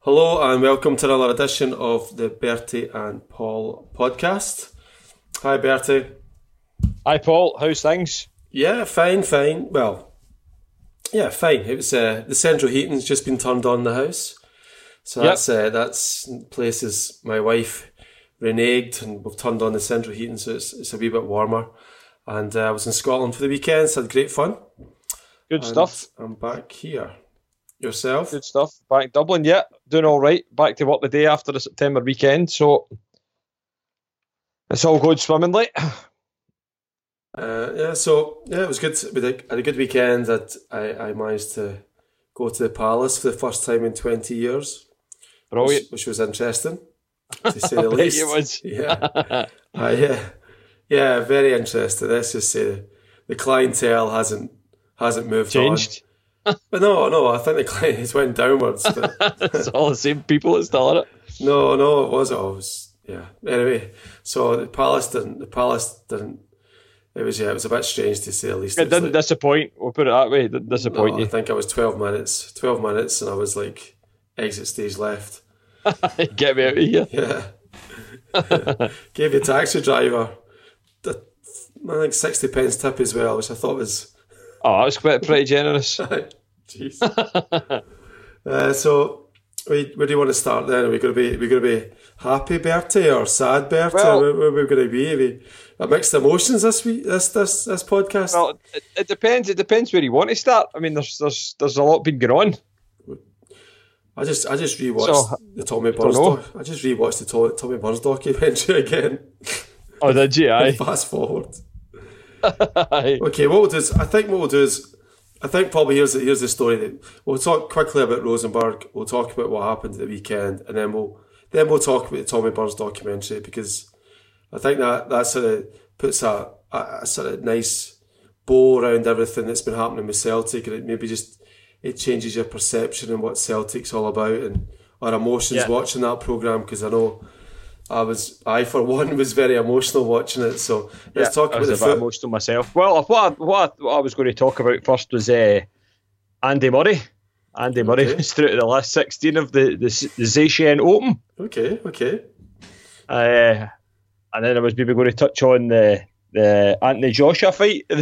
Hello and welcome to another edition of the Bertie and Paul podcast. Hi Bertie. Hi Paul, how's things? Yeah, fine, fine. Well, yeah, fine. It was uh, the central heating's just been turned on in the house, so Yep. that's uh, that's places my wife reneged and we've turned on the central heating, so it's, it's a wee bit warmer. And uh, I was in Scotland for the weekend, so had great fun. Good And stuff. I'm back here. Yourself? Good stuff. Back in Dublin, yeah, doing all right. Back to work the day after the September weekend, so it's all going swimmingly. Uh, yeah, so yeah, it was good. We had a, good weekend. That I, I managed to go to the palace for the first time in twenty years, Brilliant. which, which was interesting to say the least. it was. Yeah, uh, yeah, yeah, very interesting. Let's just say the clientele hasn't hasn't moved Changed. on. But no, no, I think the client went downwards. It's all the same people that still in it. no, no, it was always yeah. Anyway, so the palace didn't. The palace didn't. It was yeah. It was a bit strange to say the least. It was didn't like- disappoint. We'll put it that way. It didn't disappoint No, I you. think I was 12 minutes, 12 minutes, and I was like, exit stage left. Get me out of here. Yeah. Gave the taxi driver, I think, 60 pence tip as well, which I thought was, Oh, that was quite pretty generous. Jeez. uh, so, we, where do you want to start then? Are we going to be, we going to be happy Bertie or sad Bertie? Well- where, where are we going to be? Are we, are mixed emotions this week, this, this, this podcast? Well, it, it depends. It depends where you want to start. I mean, there's there's there's a lot been going on. I just, I just rewatched So, the Tommy Burns doc. I just rewatched the To- Tommy Burns documentary again. Oh, did you? Aye. Fast forward. Okay, what we'll do is, I think what we'll do is, I think probably here's the, here's the story. That we'll talk quickly about Rosenberg. We'll talk about what happened at the weekend, and then we'll then we'll talk about the Tommy Burns documentary because I think that that sort of puts a, a, a sort of nice bow around everything that's been happening with Celtic, and it maybe just it changes your perception and what Celtic's all about and our emotions Yeah. watching that program because I know. I was, I for one was very emotional watching it. So let's talk I about was the a bit foot. emotional myself. Well, what I, what, I, what I was going to talk about first was uh, Andy Murray. Andy Murray Okay. was through to the last 16 of the, the, the Shenzhen Open. Okay, okay. Uh, and then I was maybe going to touch on the the Anthony Joshua fight.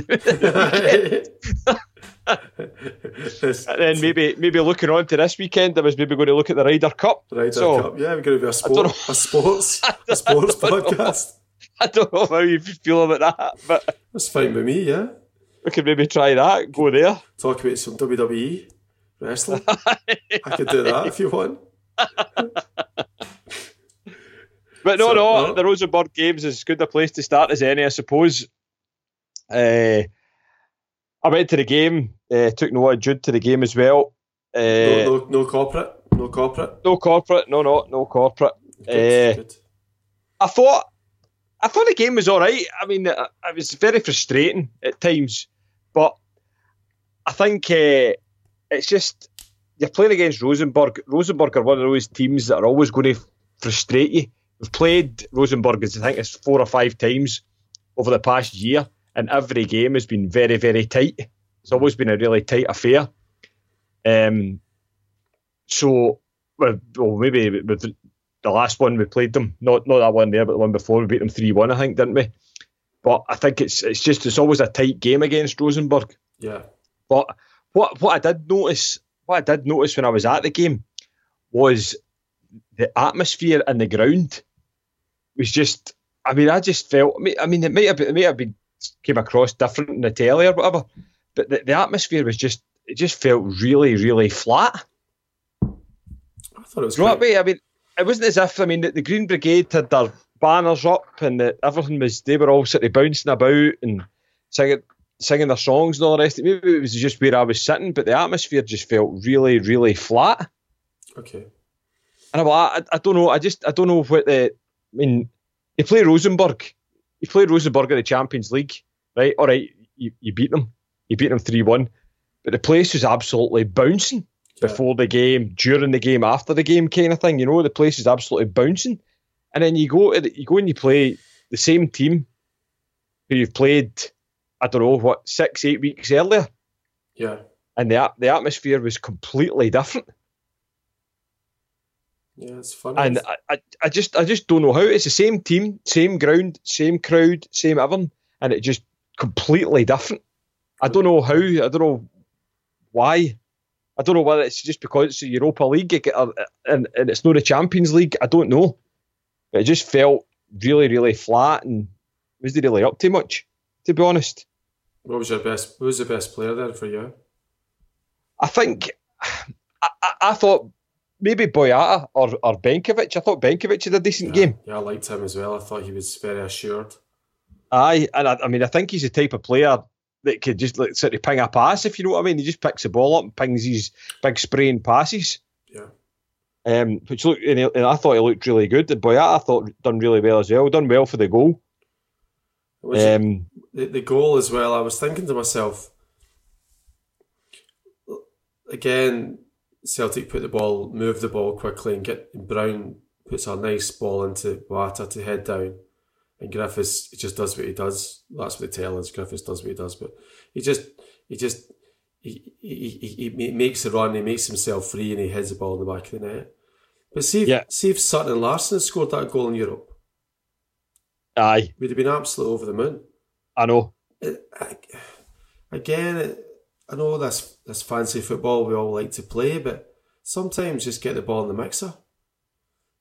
and then maybe maybe looking on to this weekend, I was maybe going to look at the Ryder Cup. Ryder So- Cup. Yeah, we're going to be a sport, a sports, a sports don't know. podcast. I don't know how you feel about that, but That's fine with me. Yeah, we could maybe try that, go there. talk about some WWE wrestling. I could do that if you want. But no, So, no, no. the Rosenborg games is as good a place to start as any, I suppose. Uh, I went to the game, uh, took Noah Jude to the game as well. Uh, No, no, no, no corporate. No corporate. corporate, no, no, no corporate. Good, Eh, good. I thought, I thought the game was all right. I mean, it, it was very frustrating at times, but I think uh, it's just you're playing against Rosenborg. Rosenborg are one of those teams that are always going to frustrate you. We've played Rosenborg, I think it's four or five times over the past year, and every game has been very, very tight. It's always been a really tight affair. Um, so, well, well, maybe with the last one we played them, not not that one there, but the one before we beat them three one, I think, didn't we? But I think it's it's just it's always a tight game against Rosenborg. Yeah. But what what I did notice, what I did notice when I was at the game, was the atmosphere and the ground was just. I mean, I just felt. I mean, I mean it might have been, it might have been came across different in the telly or whatever, but the, the atmosphere was just. It just felt really, really flat. I thought it was Do you know I quite, mean? I mean, it wasn't as if I mean the, the Green Brigade had their banners up and the, everything was they were all sort of bouncing about and singing singing their songs and all the rest. of it. Maybe it was just where I was sitting, but the atmosphere just felt really, really flat. okay. And like, I, I don't know. I just I don't know what the. I mean, you play Rosenborg. You played Rosenborg in the Champions League, right? All right, you, you beat them. You beat them three one, but the place was absolutely bouncing Yeah. before the game, during the game, after the game, kind of thing. You know, the place is absolutely bouncing. And then you go, you go and you play the same team who you've played. I don't know what six, eight weeks earlier, Yeah. and the the atmosphere was completely different. Yeah, it's fun. And I, I, I just I just don't know how. It's the same team, same ground, same crowd, same everything, and it just completely different. I don't know how. I don't know why. I don't know whether it's just because it's the Europa League and, and it's not the Champions League. I don't know. But it just felt really, really flat and wasn't really up too much, to be honest. What was your best? Who was the best player there for you? I think I, I, I thought maybe Boyata or, or Benkovic. I thought Benkovic had a decent yeah, game. Yeah, I liked him as well. I thought he was very assured. Aye, and I, I mean, I think he's the type of player that could just like sort of ping a pass, if you know what I mean. He just picks the ball up and pings these big spraying passes. Yeah. Um, which looked, and, he, and, I thought he looked really good. The boy, I thought done really well as well. Done well for the goal. Um, the, the goal as well. I was thinking to myself. Again, Celtic put the ball, move the ball quickly, and get Brown puts a nice ball into Wata to head down and Griffiths just does what he does. That's what they tell us. Griffiths does what he does, but he just he just he, he, he, he makes the run, he makes himself free, and he heads the ball in the back of the net. But see if, yeah. see if Sutton and Larsson scored that goal in Europe. Aye. We'd have been absolutely over the moon. I know. Uh, again, I know this, this fancy football we all like to play, but sometimes just get the ball in the mixer.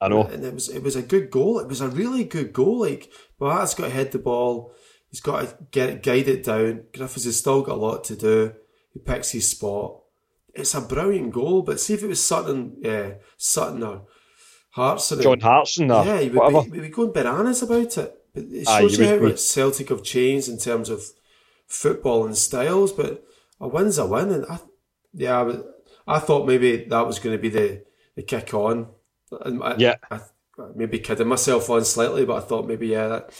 I know. And it was it was a good goal. It was a really good goal. Like Boat's got to head the ball. He's got to get it, guide it down. Griffiths has still got a lot to do. He picks his spot. It's a brilliant goal. But see if it was Sutton, yeah, Sutton or Hartson. John Hartson, or yeah, he would whatever. be, be going bananas about it. But it shows you how Celtic have changed in terms of football and styles. But a win's a win, and I, yeah, I thought maybe that was going to be the the kick on I, yeah. I, I maybe kidding myself on slightly, but I thought maybe, yeah, that,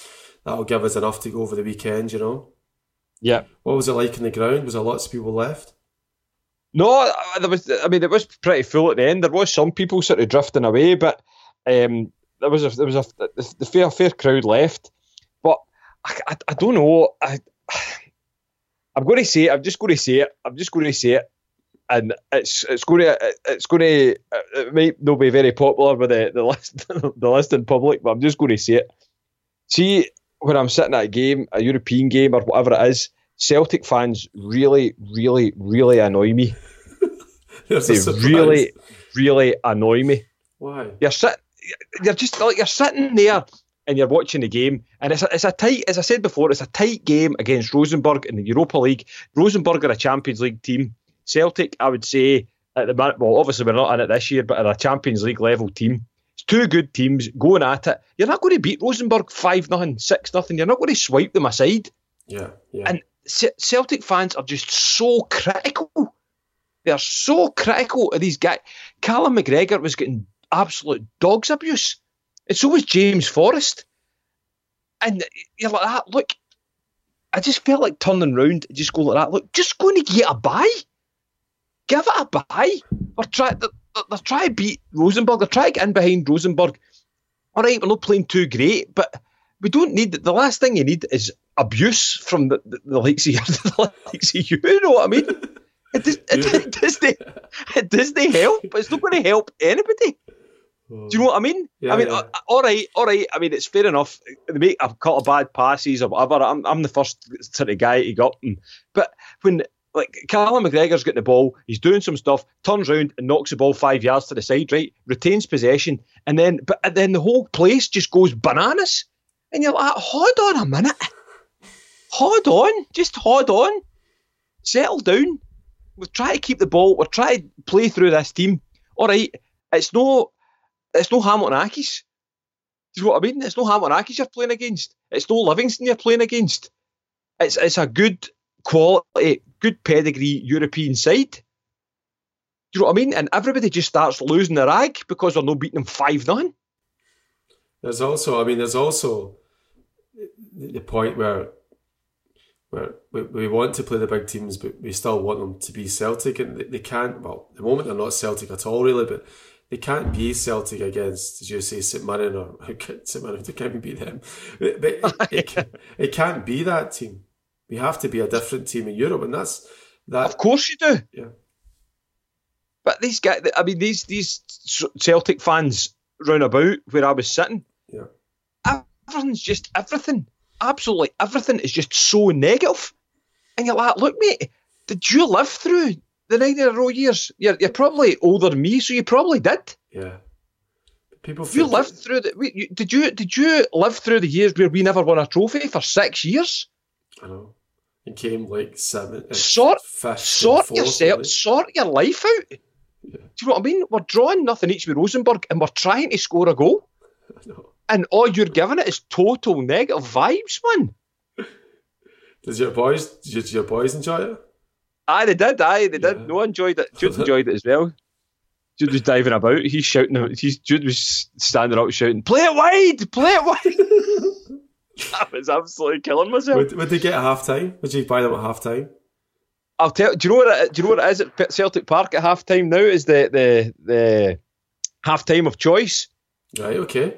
that'll give us enough to go over the weekend, you know? Yeah. What was it like in the ground? Was there lots of people left? No, there was. I mean, it was pretty full at the end. There was some people sort of drifting away, but um, there was a there was a the fair fair crowd left. But I, I, I don't know. I I'm going to say it. I'm just going to say it. I'm just going to say it and it's it's going to it's going to uh, it might not be very popular with the the list the list in public, but I'm just going to say it. See, when I'm sitting at a game, a European game or whatever it is, Celtic fans really, really, really annoy me. they really, really annoy me. Why? You're sitting, you're just like you're sitting there and you're watching the game, and it's a, it's a tight, as I said before, it's a tight game against Rosenborg in the Europa League. Rosenborg are a Champions League team. Celtic, I would say, at the minute, well, obviously we're not in it this year, but at a Champions League level team. It's two good teams going at it. You're not going to beat Rosenborg 5 nothing, 6 nothing. You're not going to swipe them aside. Yeah, yeah. And C- Celtic fans are just so critical. They are so critical of these guys. Callum McGregor was getting absolute dog's abuse. And so was James Forrest. And you're like that. Look, I just felt like turning round, just go like that. Look, just going to get a buy give it a buy. We're trying, they're, they're trying to beat Rosenborg. They're trying to get in behind Rosenborg. All right, we're not playing too great, but we don't need the last thing you need is abuse from the, the, the likes of you, the likes of you. You know what I mean? It, does, it, it, doesn't, it doesn't help. It's not going to help anybody. Do you know what I mean? Yeah, I mean, yeah. uh, all right, all right. I mean, it's fair enough. They make a couple of bad passes or whatever. I'm, I'm the first sort of guy to got. But when like Callum McGregor's getting the ball, he's doing some stuff, turns around and knocks the ball five yards to the side, right? Retains possession, and then but then the whole place just goes bananas, and you're like, hold on a minute, hold on, just hold on, settle down. We're trying to keep the ball. We're trying to play through this team. All right, it's no, it's no Hamilton Accies. Do you know what I mean? It's no Hamilton Accies you're playing against. It's no Livingston you're playing against. It's it's a good quality, good pedigree European side. Do you know what I mean? And everybody just starts losing their rag because they're not beating them 5 9. There's also, I mean, there's also the point where where we, we want to play the big teams, but we still want them to be Celtic, and they, they can't. Well, the moment they're not Celtic at all, really, but they can't be Celtic against, as you say, St Mirren or St Mirren. They can't be them, but it, it, it, can't be that team. We have to be a different team in Europe, and that's that. Of course you do. Yeah. But these guys, I mean, these these Celtic fans round about where I was sitting, yeah, everything's just everything, absolutely everything is just so negative. And you're like, look, mate, did you live through the nine in a row years? You're, you're probably older than me, so you probably did. Yeah. People you lived through the. Did you did you live through the years where we never won a trophy for six years? I know. It came like seven. Uh, sort sort yourself, really. sort your life out. Yeah. Do you know what I mean? We're drawing nothing each with Rosenborg, and we're trying to score a goal. And all you're giving it is total negative vibes, man. Does your boys? Did your boys enjoy it? Aye, they did. Aye, they did. No, enjoyed it. Jude enjoyed it as well. Jude was diving about. He's shouting. He's Jude was standing up shouting, "Play it wide! Play it wide!" I was absolutely killing myself. Would, would they get a half time? Would you buy them at half time? I'll tell. Do you know what? It, do you know what it is at Celtic Park at half time now? Is the the the half time of choice? Right. Okay.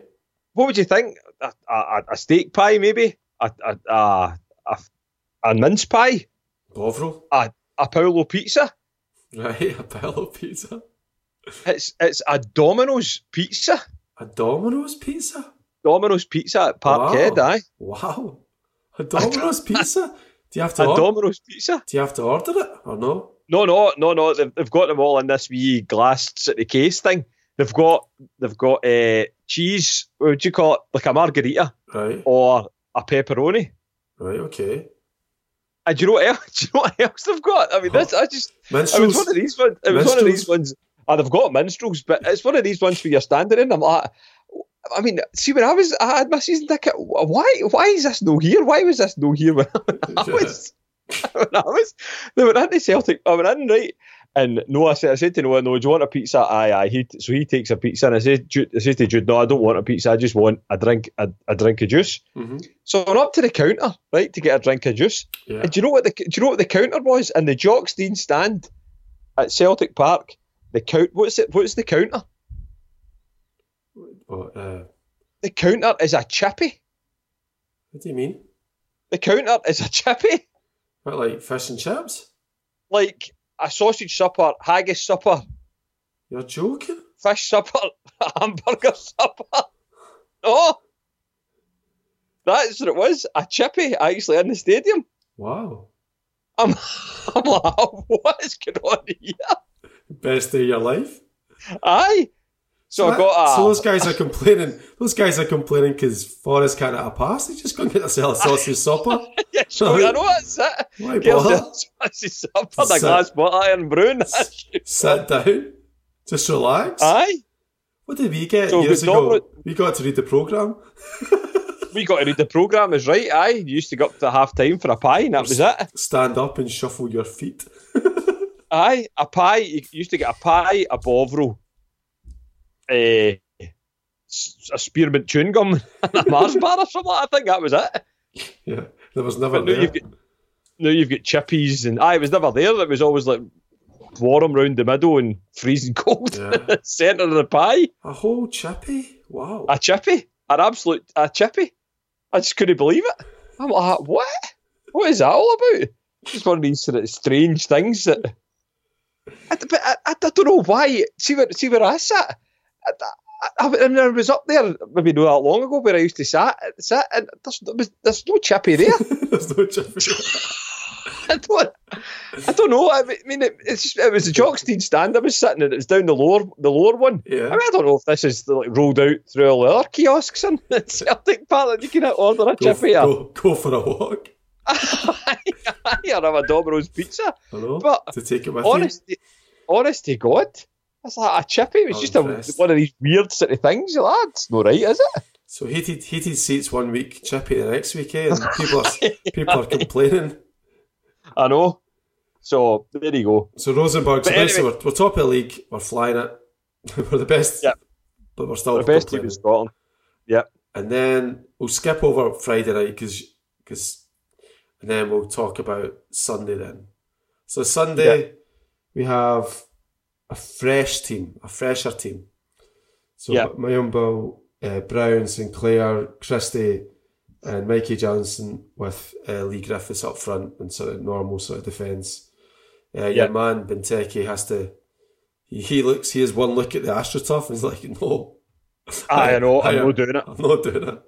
What would you think? A, a, a steak pie, maybe a a, a, a, a mince pie, Bovril, a a Paolo pizza. Right, a Paolo pizza. It's it's a Domino's pizza. A Domino's pizza. Domino's pizza at Parkhead, wow. aye. Wow. A Domino's pizza? Do you have to a order? Domino's pizza? Do you have to order it or no? No, no, no, no. They've, they've got them all in this wee glass city case thing. They've got they've got uh, cheese. What would you call it? Like a margarita, right? Or a pepperoni, right? Okay. And do you know what else? Do you know what else they've got? I mean, huh? this I just Minstrels? it was one of these ones. It was Minstrels? one of these ones. Oh, they've got minstrels, but it's one of these ones where you're standing in. I'm like, ah, I mean, see when I was, I had my season ticket. Why, why is this no here? Why was this no here when, I was, when I was, they were into Celtic. I went in right, and no, I said, I said to Noah, no, do you want a pizza? Aye, aye. He, so he takes a pizza, and I said, I said to Jude, no, I don't want a pizza. I just want a drink, a, a drink of juice. Mm-hmm. So I went up to the counter, right, to get a drink of juice. Yeah. And do you know what the, do you know what the counter was? And the Jock Stein stand at Celtic Park. The count, what's it? What's the counter? What, uh, the counter is a chippy. What do you mean? The counter is a chippy. What, like fish and chips? Like a sausage supper, haggis supper. You're joking? Fish supper, hamburger supper. Oh, that's what it was. A chippy actually in the stadium. Wow. I'm, I'm like, what is going on here? Best day of your life? Aye. So, so I got a, So those guys are complaining. Those guys are complaining because Forrest can't have a pass. They just go and get themselves a sausage supper. yeah, sure, I know that's it. Why bother? Sausage supper, the glass bottle iron brewing. Sit down. Just relax. Aye. What did we get so years ago? We got to read the programme. we got to read the programme, is right. Aye, you used to go up to half time for a pie, and that was it. Stand up and shuffle your feet. Aye, a pie. You used to get a pie, a bovril, Eh, a, a spearmint chewing gum, and a Mars bar or something. I think that was it. Yeah, there was never there. You've got, now you've got chippies, and I was never there. It was always like warm round the middle and freezing cold yeah. centre of the pie. A whole chippy? Wow. A chippy? An absolute a chippy? I just couldn't believe it. I'm like, ah, what? What is that all about? It's one of these sort of strange things that. I, but I, I, don't know why. See where see where I sat. I, I, I, I was up there maybe not that long ago where I used to sit, sit and there's, there's no chippy there. there's no chippy. I don't, I don't know. I mean, it, it's, it was the Jock Stein stand. I was sitting and was down the lower, the lower one. Yeah. I mean, I don't know if this is like rolled out through all the other kiosks in Celtic Park that you can order a go, chippy. Go, go for a walk. I have a Domino's pizza. Hello? But to take it with honest, you? honest to God, it's like a chippy. It was just a, one of these weird sort of things. You're like, that's not right, is it? So heated heated seats one week, chippy the next week, eh? And people are people are complaining. I know. So there you go. So Rosenborg, so anyway, we're, we're, top of the league. We're flying it. we're the best. Yep. But we're still the best team in Scotland. Yep. And then we'll skip over Friday night because because, and then we'll talk about Sunday then. So Sunday yep. we have a fresh team, a fresher team. So yep. Mulumbu, uh, Brown, Sinclair, Christie, and Mikey Johnston with uh, Leigh Griffiths up front and sort of normal sort of defence. Uh, Your man Benteke has to he, he looks, he has one look at the AstroTurf and he's like, no. Aye, I know, I'm I- not doing it. I'm not doing it.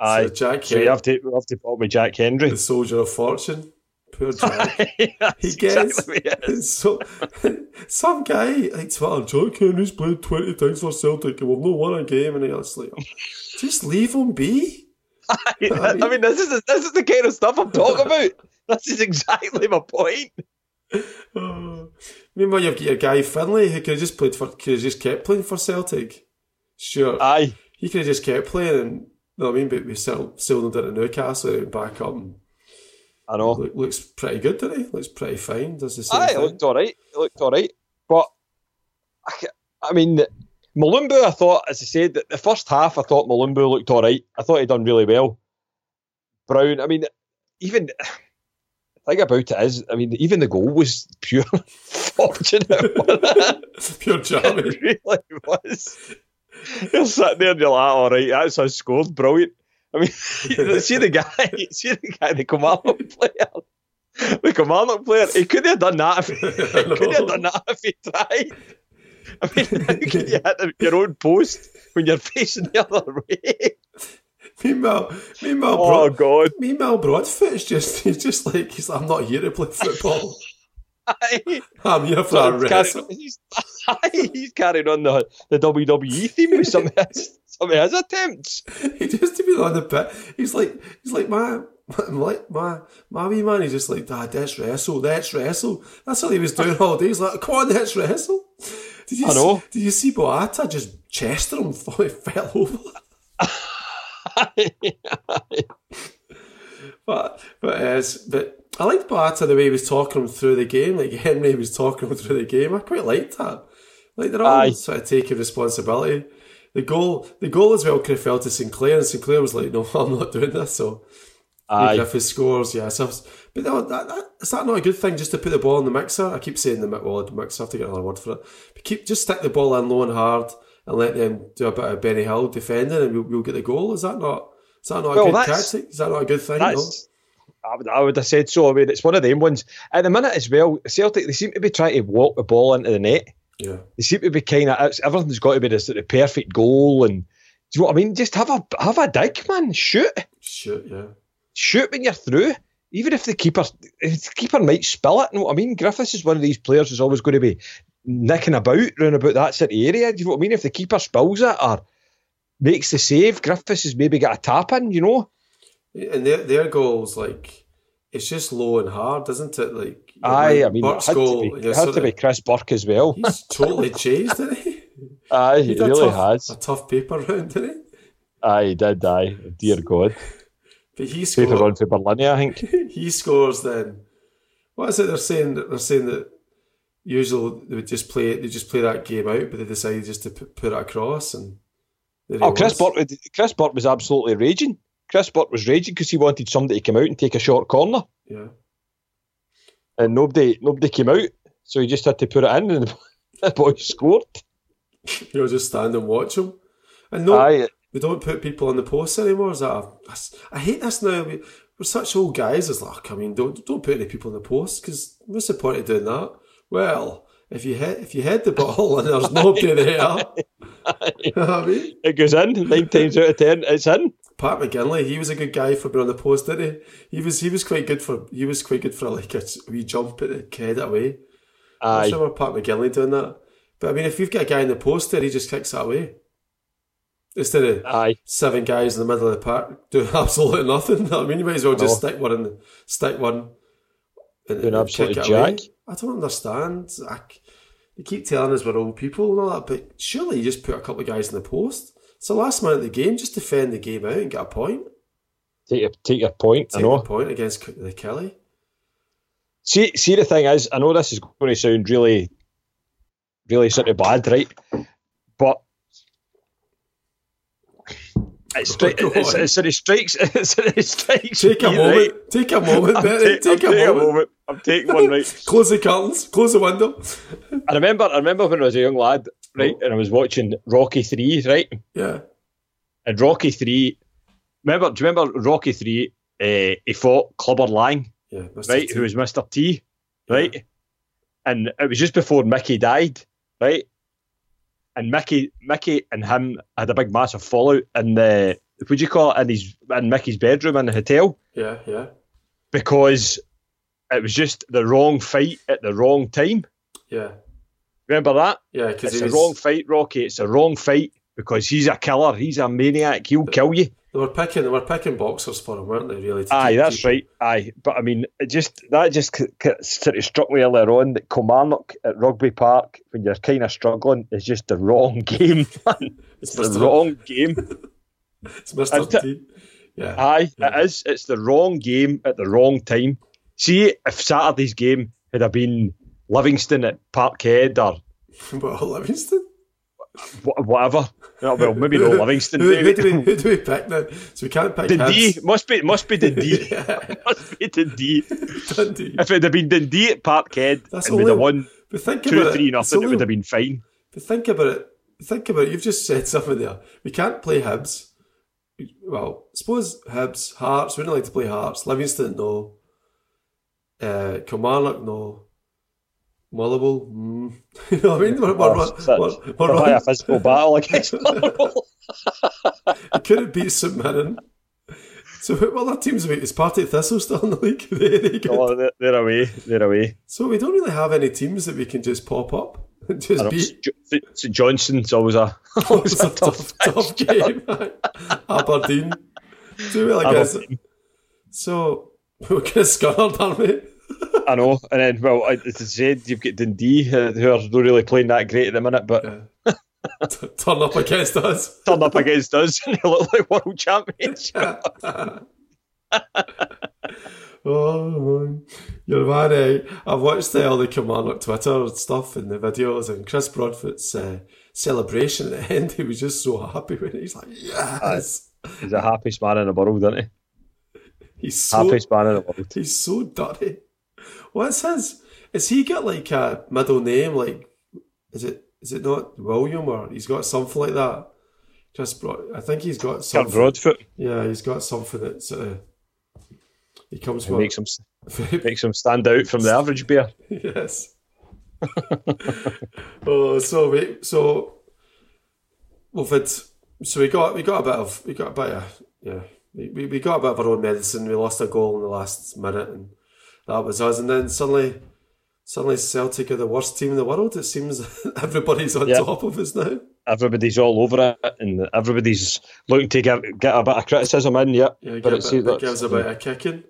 Aye. So Jack So you have to you have to put with Jack Hendry. the soldier of fortune. Poor Jack. He gets exactly is. so some guy like Twitter, Jack Hendry's played twenty times for Celtic and we've not won a game, and it's like, just leave him be. I mean, this is the, this is the kind of stuff I'm talking about. This is exactly my point. Oh. Meanwhile, you've got your guy Finlay who could have just played for, could have just kept playing for Celtic. Sure, Aye, he could have just kept playing, and you know what I mean. But we still still did it at Newcastle and back up. And I know. look, looks pretty good, doesn't he? Looks pretty fine. Does the same Aye, it thing. looked all right. It looked all right. But, I, I mean, Mulumbu, I thought, as I said, that the first half, I thought Mulumbu looked all right. I thought he'd done really well. Brown, I mean, even the thing about it is, I mean, even the goal was pure fortunate. Pure jammy. it really was. You're sitting there and you're like, all right, that's us scored. Brilliant. I mean, see the guy, see the guy, the Kilmarnock player. The Kilmarnock player, he could have done that if he could have done that if he tried. I mean, how can you hit your own post when you're facing the other way? meanwhile, meanwhile, Oh, Broad, God. meanwhile, Broadfoot is just he's just like he's like, I'm not here to play football. Aye. I'm here for So a carrying, he's, aye, he's carrying on the, the WWE theme with some of his, some of his attempts. He just to be on the pit. He's like he's like my. I'm like my my wee man. He's just like Dad. Let's wrestle. Let's wrestle. That's what he was doing all day. He's like, come on, let's wrestle. Did you I know. See, did you see Boyata just chested him? He fell over. But but uh, but I liked Boyata the way he was talking him through the game. Like Hendry was talking him through the game. I quite liked that. Like they're all Aye. sort of taking responsibility. The goal, the goal as well could have fell to Sinclair, and Sinclair was like, "No, I'm not doing this." So Aye. Griffith scores, yeah. So, but no, that, that, is that not a good thing just to put the ball in the mixer? I keep saying the well, the mixer. I have to get another word for it. But keep just stick the ball in low and hard, and let them do a bit of Benny Hill defending, and we'll, we'll get the goal. Is that not? Is that not a good tactic? Is that not a good thing? No? I, would, I would have said so. I mean, it's one of them ones. At the minute as well, Celtic, they seem to be trying to walk the ball into the net. Yeah. They seem to be kind of, everything's got to be the sort of perfect goal. And do you know what I mean? Just have a have a dig, man. Shoot. Shoot, yeah. Shoot when you're through. Even if the keeper, if the keeper might spill it. You know what I mean? Griffiths is one of these players who's always going to be nicking about round about that city area. Do you know what I mean? If the keeper spills it or makes the save, Griffiths has maybe got a tap in, you know? And their their goals, like it's just low and hard, isn't it? Like Aye, like I mean, Burke's it had goal, to be, it had to be Chris Burke as well. He's totally changed, isn't he? Aye, he He really tough, has. a tough paper round, didn't he? Aye, he did, aye. Dear God. But he Paper scored. run for Berlin, I think. he scores then. What is it they're saying? That They're saying that usually they would just play it. They just play that game out, but they decided just to put, put it across and. Oh, Chris. Burke, Chris Burke was absolutely raging. Chris Burke was raging because he wanted somebody to come out and take a short corner, Yeah. and nobody nobody came out, so he just had to put it in, and the boy scored. You know, just stand and watch him. And no, Aye, we don't put people on the posts anymore. Is that a, I hate this now. We, we're such old guys. It's like, I mean, don't don't put any people on the post because what's the point of doing that? Well, if you hit if you head the ball and there's nobody there, you know I mean. it goes in nine times out of ten. It's in. Pat McGinlay, he was a good guy for being on the post, didn't he? He was he was quite good for he was quite good for like a wee jump at the head away. I Aye, remember Pat McGinlay doing that. But I mean, if you've got a guy in the post there, he just kicks that away instead of aye. seven guys in the middle of the park doing absolutely nothing. I mean, you might as well just stick one in, the, stick one, and, Doing absolutely it away. I don't understand. I, keep telling us we're old people and all that, but surely you just put a couple of guys in the post. It's the last minute of the game. Just defend the game out and get a point. Take your take your point. I Take know. a point against the Kelly. See, see, the thing is, I know this is going to sound really, really sort of bad, right? But it's, stri- Go it, on. it sort of strikes. It sort of strikes. Take a me, moment. right? Take a moment, I'm, Betty. ta- I'm Take a moment. I'm taking one right. Close the curtains. Close the window. I remember. I remember when I was a young lad, right, and I was watching Rocky Three, right, Yeah. and Rocky Three. Remember? Do you remember Rocky Three? Uh, he fought Clubber Lang, Yeah. Right, T. who was Mister T, right, and it was just before Mickey died. right? And Mickey, Mickey, and him had a big massive fallout in the would you call it in his in Mickey's bedroom in the hotel Yeah, yeah, because it was just the wrong fight at the wrong time. yeah, Remember that? yeah. Because It's the was, wrong fight, Rocky. It's a wrong fight because he's a killer. He's a maniac. He'll kill you. they were picking, they were picking boxers for him, weren't they? Really? Aye, that's right. Aye, but I mean, it just that just c- c- sort of struck me earlier on that Kilmarnock at Rugby Park when you're kind of struggling is just the wrong game. man. it's the Mr. wrong game. It's Isn't? T. Yeah, Aye, Yeah. it is. It's the wrong game at the wrong time. See, if Saturday's game had been Livingston at Parkhead or but Livingston. wh- whatever, well, maybe no Livingston. Who, who, do we, who do we pick now? So we can't pick Dundee Hibs. must be must be Dundee. must be Dundee. Dundee. If it had been Dundee at Parkhead That's and we'd only- have won But think two about three it. nothing, it would have been fine. But think about it. Think about it. You've just said something there. We can't play Hibs. Well, suppose Hibs, Hearts. We don't like to play Hearts. Livingston, no. Uh, Kilmarnock, no. Motherwell, mm. you know what I mean? We're, we're, we're, we're, We're we're a physical battle against Motherwell. You couldn't beat St Mirren. So what other teams are we? Is Partick Thistle still in the league? They- they good. oh, they're, they're away. They're away. So we don't really have any teams that we can just pop up and just beat. St. Johnstone's always a, always a tough, tough, game. Aberdeen. Do well against it. Aberdeen. So we're kind of scunnered, aren't we? I know. And then, well, as I said, you've got Dundee, uh, who are not really playing that great at the minute, but Yeah. T- Turn up against us. Turn up against us and they look like world champions. oh man, you're man. Eh? I've watched uh, all the Kilmarnock Twitter stuff and the videos, and Chris Broadfoot's uh, celebration at the end. He was just so happy when he's like, "Yes!" He's the happiest man in the world, isn't he? He's so Happiest man in the world. he's so dirty. What's his? Is he got like a middle name? Like, is it is it not William or he's got something like that? Just brought. I think he's got Kurt something. Broadfoot. Yeah, he's got something that sort of. He comes It from. makes him makes him stand out from the average beer. yes. oh, so we so we've had so we got we got a bit of we got a bit of yeah we, we, we got a bit of our own medicine. We lost a goal in the last minute, and that was us. And then suddenly, suddenly Celtic are the worst team in the world. It seems everybody's on Yeah. top of us now. Everybody's all over it, and everybody's looking to get, get a bit of criticism in. Yeah, Yeah, but give, it, it, seems it like- gives a bit of kicking.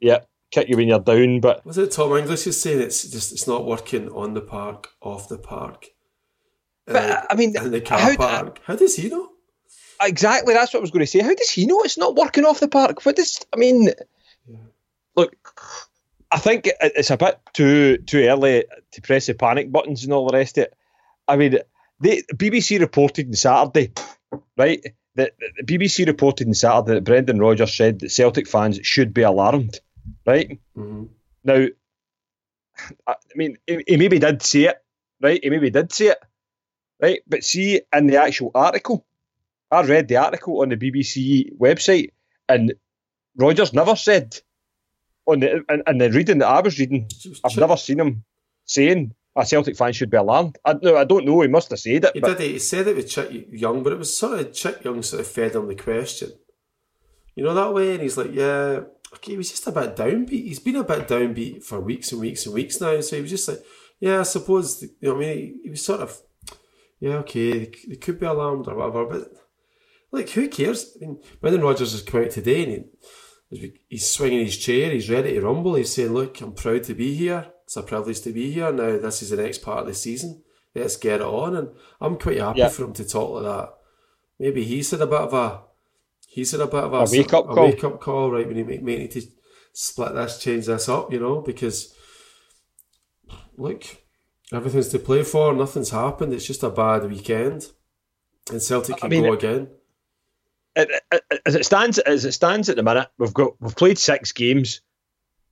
yeah, kick you when you're down. But Was it Tom English who's saying it's just it's not working on the park, off the park, but uh, I mean, in the car how, park? How does he know? exactly that's what I was going to say. How does he know it's not working off the park? What does I mean? Look, I think it's a bit too too early to press the panic buttons and all the rest of it. I mean, they BBC reported on Saturday, right? The, the BBC reported on Saturday that Brendan Rodgers said that Celtic fans should be alarmed, right? hmm Now, I I mean, he, he maybe did say it, right? He maybe did say it, right? But see, in the actual article, I read the article on the BBC website, and Rodgers never said on the and, and the reading that I was reading, I've never seen him saying a Celtic fan should be alarmed. I, no, I don't know. He must have said it. He but did. He said it with Chick Young, but it was sort of Chick Young sort of fed him the question. You know that way, and he's like, "Yeah, okay." He was just a bit downbeat. He's been a bit downbeat for weeks and weeks and weeks now. So he was just like, "Yeah, I suppose." You know, I mean, he, was sort of, "Yeah, okay, they, they could be alarmed or whatever," but like, who cares? I mean, Brendan Rodgers has come out today and he, he's swinging his chair. He's ready to rumble. He's saying, "Look, I'm proud to be here. It's a privilege to be here. Now this is the next part of the season. Let's get it on." And I'm quite happy Yeah. for him to talk like that. Maybe he's had a bit of a he's had a bit of a, A wake-up a call. wake up call, right? When he may need to split this, change this up, you know, because look, everything's to play for. Nothing's happened. It's just a bad weekend, and Celtic I can mean, go again. As it stands, as it stands at the minute, we've got we've played six games,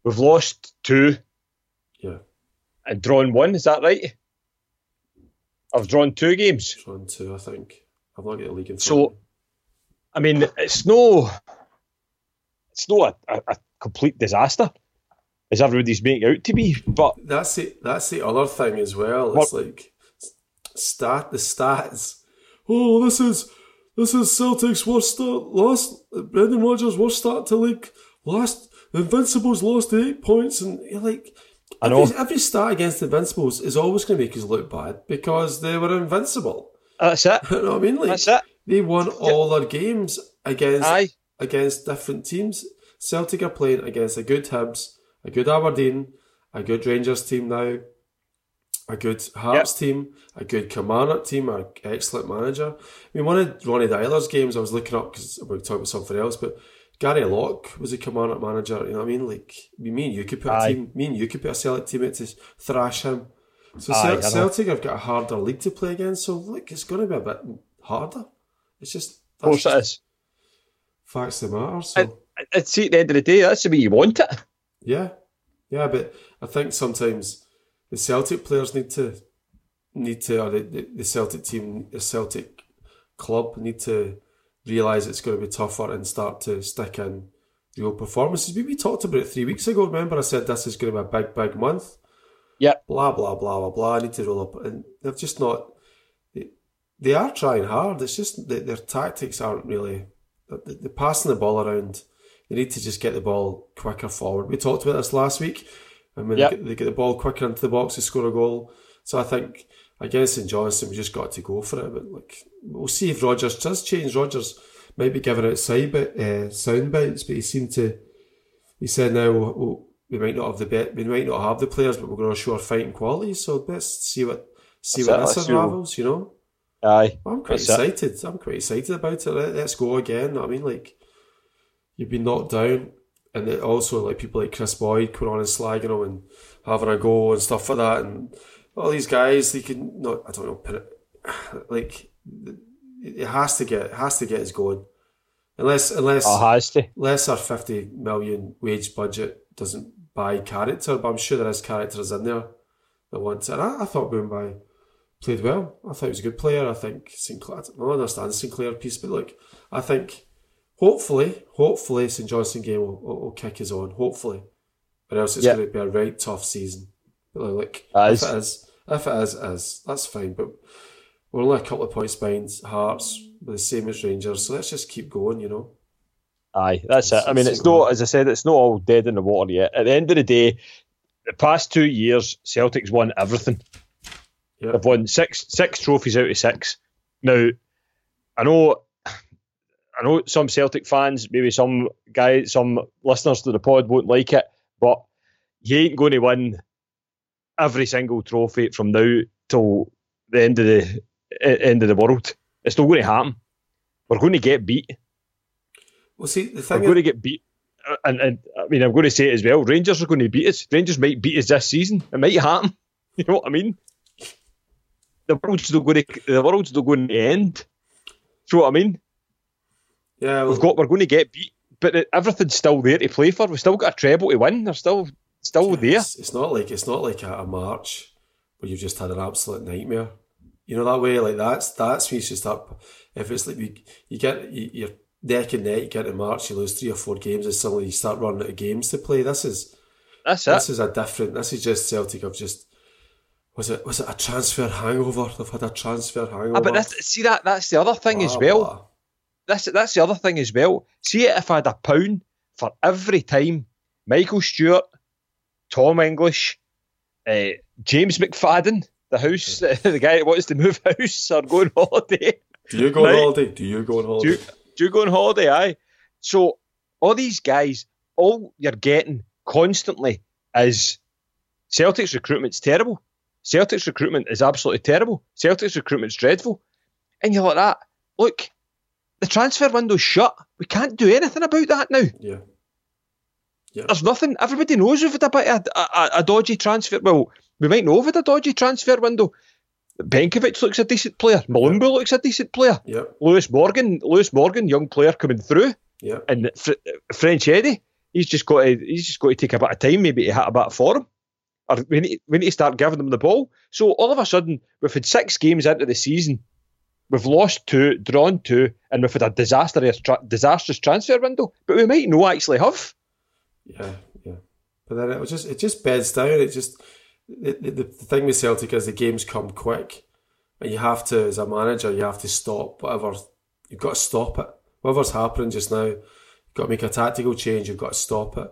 we've lost two, Yeah, and drawn one. Is that right? I've drawn two games. drawn two, I think. I've not got the league in. So, I mean, it's no, it's no a, a, a complete disaster, as everybody's making out to be. But that's it. That's the other thing as well. It's like stat the stats. Oh, this is this is Celtic's worst start. Last Brendan Rodgers' worst start to league. Last the Invincibles lost eight points, and you're like, I know. every, every start against the Invincibles is always going to make us look bad because they were invincible. That's it. You know what I mean? Like That's it. they won all their games against Aye. against different teams. Celtic are playing against a good Hibs, a good Aberdeen, a good Rangers team now, a good Hearts team, a good Kilmarnock team, an excellent manager. I mean, one of Ronny Deila's games I was looking up because we're talking about something else, but Gary Locke was a Kilmarnock manager. You know what I mean? Like me and you could put Aye. a team, me and you could put a Celtic team to thrash him. So Aye, Cel- Celtic have got a harder league to play against. So look, it's going to be a bit harder. It's just Of course that's it is. facts that matter. So. And, and see, at the end of the day, that's the way you want it. Yeah, yeah, but I think sometimes the Celtic players need to need to, or the, the, Celtic team, the Celtic club need to realise it's going to be tougher and start to stick in real performances. We, we talked about it three weeks ago. Remember, I said this is going to be a big, big month. Yeah. Blah blah blah blah blah. I need to roll up, and they're just not. They, they are trying hard. It's just that their tactics aren't really. They're, they're passing the ball around. They need to just get the ball quicker forward. We talked about this last week. I mean, Yep. they, get, they get the ball quicker into the box to score a goal. So I think against St Johnstone, we just got to go for it. But like, we'll see if Rodgers does change. Rodgers might be giving out side bit, uh, sound bites, but he seemed to. He said now we'll, we'll, we might not have the bet, we might not have the players, but we're going to show our fighting quality. So let's see what see That's what it, this let's see what- unravels. You know. Aye. I'm quite That's it. excited. I'm quite excited about it. Let, let's go again. I mean, like you've been knocked down, and it also like people like Kris Boyd going on and slagging him and having a go and stuff like that, and all these guys they can not. I don't know. Put it, like it has to get it has to get us going, unless unless Oh, has to. unless our fifty million wage budget doesn't buy character. But I'm sure there is characters in there that want to. And I, I thought Boombai played well. I thought he was a good player. I think Sinclair. I don't understand Sinclair piece, but look, I think hopefully, hopefully St Johnstone game will, will, will kick us on. Hopefully, or else it's Yeah. going to be a right tough season. Like, That if it is, if it is, it is that's fine. But we're only a couple of points behind Hearts, with the same as Rangers. So let's just keep going. You know. Aye, that's it. I mean, It's- not, as I said, it's not all dead in the water yet. At the end of the day, the past two years, Celtic's won everything. Yeah. They've won six six trophies out of six. Now, I know, I know some Celtic fans, maybe some guys, some listeners to the pod won't like it, but you ain't going to win every single trophy from now till the end of the end of the world. It's not going to happen. We're going to get beat. Well, see, the We're thing going to get beat. And, and I mean, I'm going to say it as well. Rangers are going to beat us. Rangers might beat us this season. It might happen. You know what I mean? The world's still going to the world's still going to end. You know what I mean? Yeah, well, We've got we're going to get beat, but it- everything's still there to play for. We've still got a treble to win. They're still still there. It's, it's not like it's not like a, a March where you've just had an absolute nightmare. You know that way, like that's that's when you should start. If it's like you, you get you, you're neck and neck, you get to March, you lose three or four games, and suddenly you start running out of games to play. This is That's it. this is a different. This is just Celtic. Have just was it was it a transfer hangover? They've had a transfer hangover. Ah, but that's, see that that's the other thing as well. blah. That's that's the other thing as well. See if I had a pound for every time Michael Stewart, Tom English, uh, James McFadden, the house, the guy that wants to move house or go on holiday. Do you go on Right. holiday? Do you go on Do holiday? you, do you go on holiday? Aye. So all these guys, all you're getting constantly is Celtic's recruitment's terrible. Celtic's recruitment is absolutely terrible. Celtic's recruitment's dreadful. And you're like that. Look, the transfer window's shut. We can't do anything about that now. Yeah. There's nothing. Everybody knows we've had a bit of a, a, a dodgy transfer. Well, we might know we've had a dodgy transfer window. Benkovic looks a decent player. Mulumbu looks a decent player. Yep. Lewis Morgan, Lewis Morgan, young player coming through, Yep. and Fr- French Eddie, he's just got to he's just got to take a bit of time maybe to hit a bit of form, or we need we need to start giving them the ball. So all of a sudden we've had six games into the season, we've lost two, drawn two, and we've had a disastrous tra- disastrous transfer window. But we might not actually have. Yeah, yeah. But then it was just it just beds down. It just the, the, the thing with Celtic is the games come quick, and you have to, as a manager, you have to stop whatever. You've got to stop it. Whatever's happening just now, you've got to make a tactical change. You've got to stop it.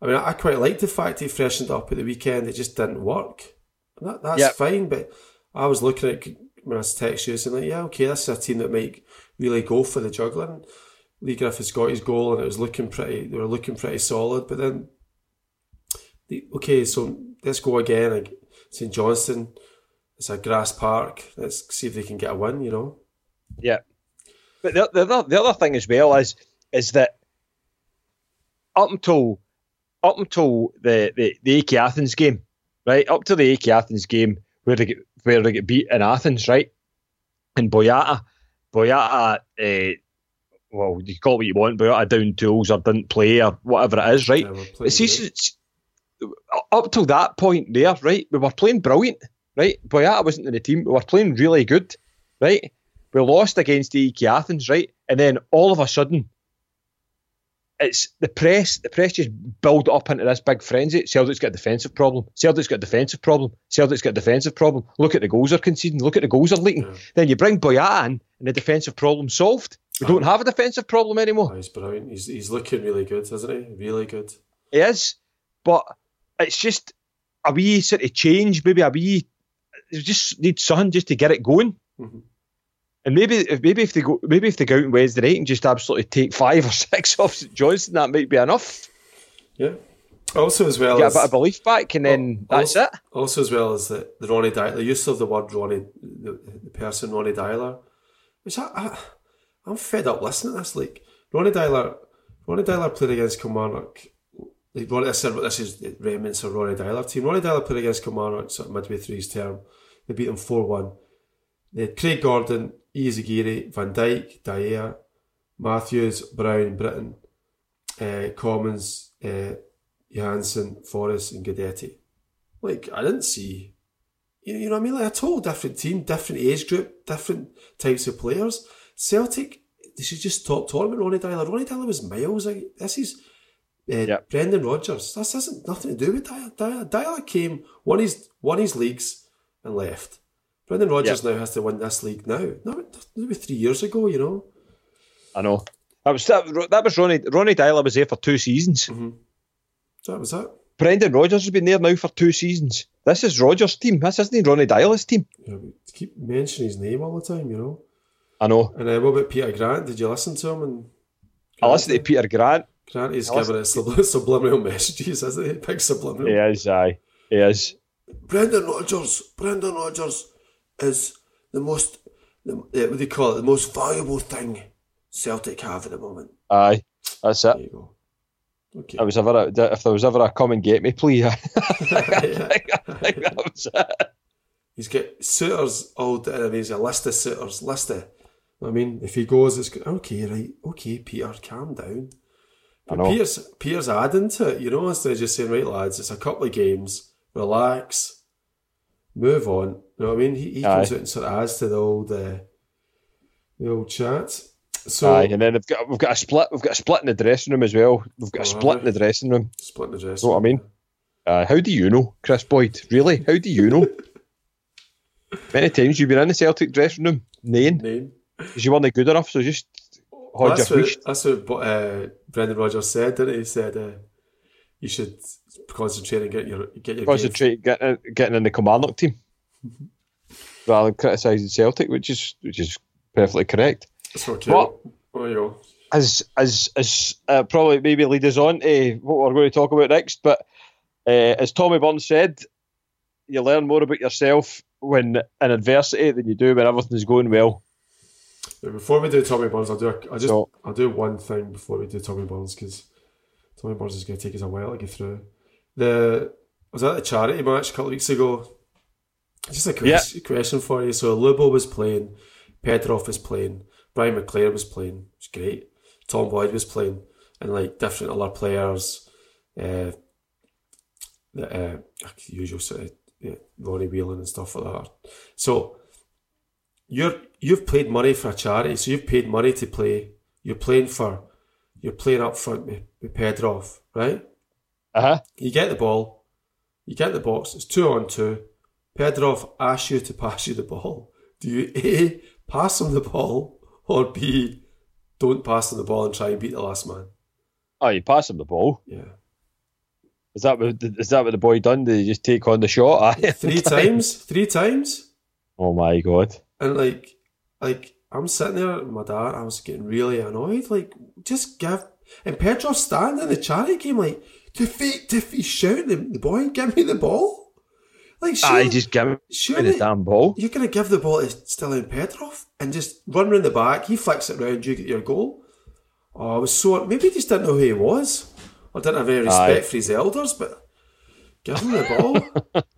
I mean, I quite like the fact he freshened up at the weekend. It just didn't work. That, that's yep. fine, but I was looking at when I was you saying like, yeah, okay, this is a team that might really go for the juggling. Leigh Griffiths got his goal and it was looking pretty. They were looking pretty solid, but then, the, okay, so let's go again. St Johnstone, it's a grass park. Let's see if they can get a win. You know. Yeah, but the, the other the other thing as well is is that up until up until the the, the AEK Athens game, right? Up to the AEK Athens game where they where they get beat in Athens, right? In Boyata, Boyata. Uh, well, you call it what you want, Boyata down tools or didn't play or whatever it is, right? Yeah, see, up till that point there, right? We were playing brilliant, right? Boyata wasn't in the team. We were playing really good, right? We lost against the Athens, right? And then all of a sudden, it's the press. The press just build up into this big frenzy. Celtic's got a defensive problem. Celtic's got a defensive problem. Celtic's got a defensive problem. Look at the goals they're conceding. Look at the goals they're leaking. Yeah. Then you bring Boyata in, and the defensive problem solved. We don't have a defensive problem anymore. Oh, he's brilliant. He's he's looking really good, isn't he? Really good. He is, but it's just a wee sort of change. Maybe a wee. Just need something just to get it going. Mm-hmm. And maybe if maybe if they go maybe if they go out on Wednesday night and just absolutely take five or six off St Johnstone, that might be enough. Yeah. Also, as well get as, a bit of belief back, and then that's also, it. Also, as well as the, the Ronny Deila, the use of the word Ronnie, the, the person Ronny Deila, which I, I I'm fed up listening to this. Like Ronny Deila, Ronny Deila played against Kilmarnock. Like Ronnie, I said, this is remnants of Ronny Deila team. Ronny Deila played against Kilmarnock sort of midway through his term. They beat them four one. They had Craig Gordon, Izaguirre, Van Dijk, Dier, Matthews, Brown, Bitton, uh, Commons, uh, Johansen, Forrest, and Guidetti. Like, I didn't see, you know, you know what I mean? Like a total different team, different age group, different types of players. Celtic, this is just top to about Ronny Deila. Ronny Deila was miles. Like, this is uh, yep. Brendan Rodgers. This hasn't nothing to do with Deila. Deila, Deila came, won his, won his leagues, and left. Brendan Rodgers now has to win this league now. Not maybe three years ago, you know. I know. That was that, that was Ronnie Ronny Deila was there for two seasons. Mm-hmm. That was it. Brendan Rodgers has been there now for two seasons. This is Rodgers' team. This isn't Ronny Deila's team. Yeah, keep mentioning his name all the time, you know. I know. And uh, what about Peter Grant? Did you listen to him? And I listened to Peter Grant. Grant is giving us subliminal messages, isn't he? Big subliminal. He is, aye. He is. Brendan Rodgers. Brendan Rodgers is the most, the, what do you call it, the most valuable thing Celtic have at the moment. Aye, that's it. There you go. Okay. was ever a, if there was ever a come and get me plea, I think that was it. He's got suitors all. I mean, he's a list of suitors, list of. I mean, if he goes, it's okay, right? Okay, Peter, calm down. But Peter's Peter's adding to it, you know, instead of just saying, right, lads, it's a couple of games, relax, move on. You know what I mean? He, he comes out and sort of adds to the old uh, the old chat. So, Aye, and then we've got we've got a split. We've got a split in the dressing room as well. We've got a oh, split in the dressing room. Split in the dressing. Room. You know what I mean? Uh, how do you know, Kris Boyd? Really? How do you know? Many times you've been in the Celtic dressing room, name, name, because you weren't good enough. So just hold that's your what, That's what uh, Brendan Rodgers said, didn't he? He said uh, you should concentrate and get your get your concentrate getting getting in the Kilmarnock team rather than criticising Celtic, which is which is perfectly correct. Okay. But, oh, as as as uh, probably maybe lead us on to what we're going to talk about next, but uh, as Tommy Burns said, you learn more about yourself when in adversity than you do when everything's going well. before we do Tommy Burns, I'll do a, I'll just so, I'll do one thing before we do Tommy Burns because Tommy Burns is going to take us a while to get through. The was that the charity match a couple of weeks ago just a question, yeah. question for you. So Lubo was playing, Petrov was playing, Brian McClair was playing. It's great. Tom Boyd was playing, and like different other players. Uh, the uh, usual sort of yeah, Ronnie Whelan and stuff like that. So you're you've played money for a charity, so you've paid money to play. You're playing for, you're playing up front with, with Petrov, right? Uh huh. You get the ball, you get the box. It's two on two. Petrov asks you to pass you the ball. Do you A, pass him the ball, or B, don't pass him the ball and try and beat the last man? Oh, you pass him the ball. Yeah. Is that what is that what the boy done? Did he just take on the shot? Three times? Three times? Oh my god. And like, like I'm sitting there with my dad. I was getting really annoyed. Like, just give. And Petrov standing in the charity game, like, defeat, defeat, shouting the boy, give me the ball. Like, Aye, just give surely the damn ball. you're gonna give the ball to Stiliyan Petrov and just run round the back. He flicks it round, you get your goal. Oh, I was so maybe he just didn't know who he was, or didn't have any respect Aye. for his elders. But give him the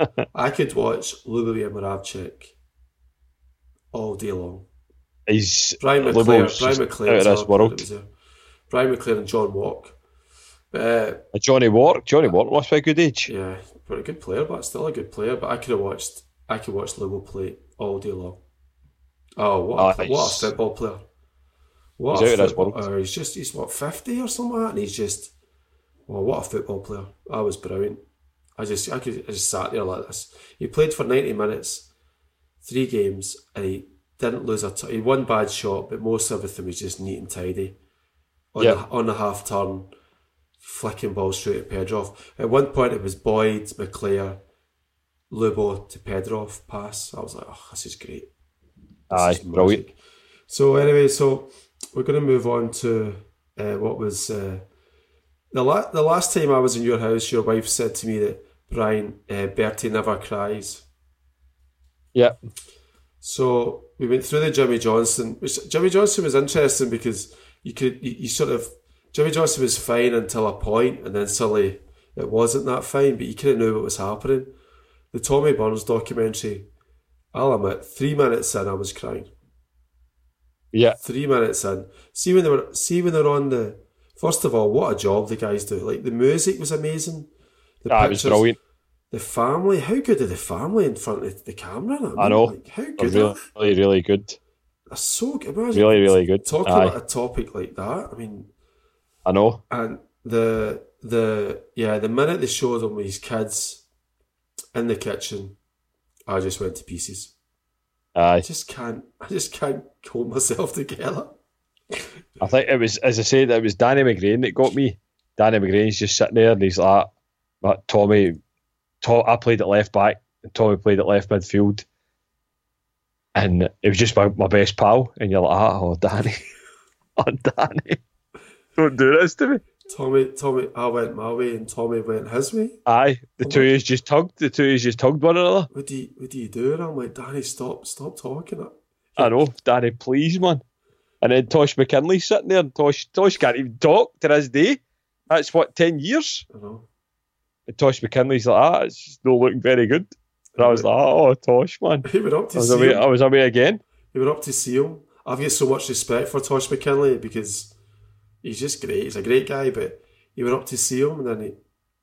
ball. I could watch Lubomir Moravcik all day long. He's Brian McClair, Lubo's Brian McClair, out of this world. Brian McClair and John Walk. Uh, Johnny Walk. Johnny Walk must be a good age. yeah, but a good player, but still a good player. But I could have watched, I could watch Lubo play all day long. Oh, what, a, Oh, what a football player! What He's a out of football- uh, he's just he's what fifty or something like that, and he's just, well, what a football player! I was brilliant. I just I could I just sat there like this. He played for ninety minutes, three games, and he didn't lose a. T- he one bad shot, but most of everything was just neat and tidy. On, Yeah. the, on the half turn, flicking balls straight at Petrov. At one point, it was Boyd, McClair, Lubo to Petrov pass. I was like, oh, this is great. This Aye, is brilliant. So anyway, so we're going to move on to uh, what was uh, the la- the last time I was in your house. Your wife said to me that Brian uh, Bertie never cries. Yeah. So we went through the Jimmy Johnstone, which Jimmy Johnstone was interesting because you could you, you sort of Jimmy Johnstone was fine until a point, and then suddenly it wasn't that fine, but you kind of knew what was happening. The Tommy Burns documentary, I'll admit, three minutes in, I was crying. Yeah. Three minutes in, see when they were see when they're on the. First of all, what a job the guys do! Like the music was amazing. The Ah, was brilliant. The family, how good are the family in front of the camera? I, mean, I know. Like, how good really, are they? really, really good. So good. Imagine Really, really good. Talking Aye. about a topic like that, I mean, I know. and the the yeah, the minute they showed him with his kids in the kitchen, I just went to pieces. I just can't. I just can't hold myself together. I think it was, as I said, it was Danny McGrain that got me. Danny McGrain's just sitting there and he's like, "But Tommy, Tom, I played at left back and Tommy played at left midfield. And it was just my, my best pal. And you're like, oh, Danny. oh, Danny. Don't do this to me. Tommy, Tommy, I went my way and Tommy went his way. Aye. The two of us just hugged. The two of us just hugged one another. What do you, what do you do? And I'm like, Danny, stop, stop talking. I know. Danny, please, man. And then Tosh McKinlay sitting there. And Tosh, Tosh can't even talk to this day. That's what, 10 years? I know. And Tosh McKinlay's like, ah, it's not looking very good. And I was like, oh, Tosh, man. He went up I to was see away, him. I was away again. He went up to see him. I've got so much respect for Tosh McKinlay because he's just great. He's a great guy, but he went up to see him and then he,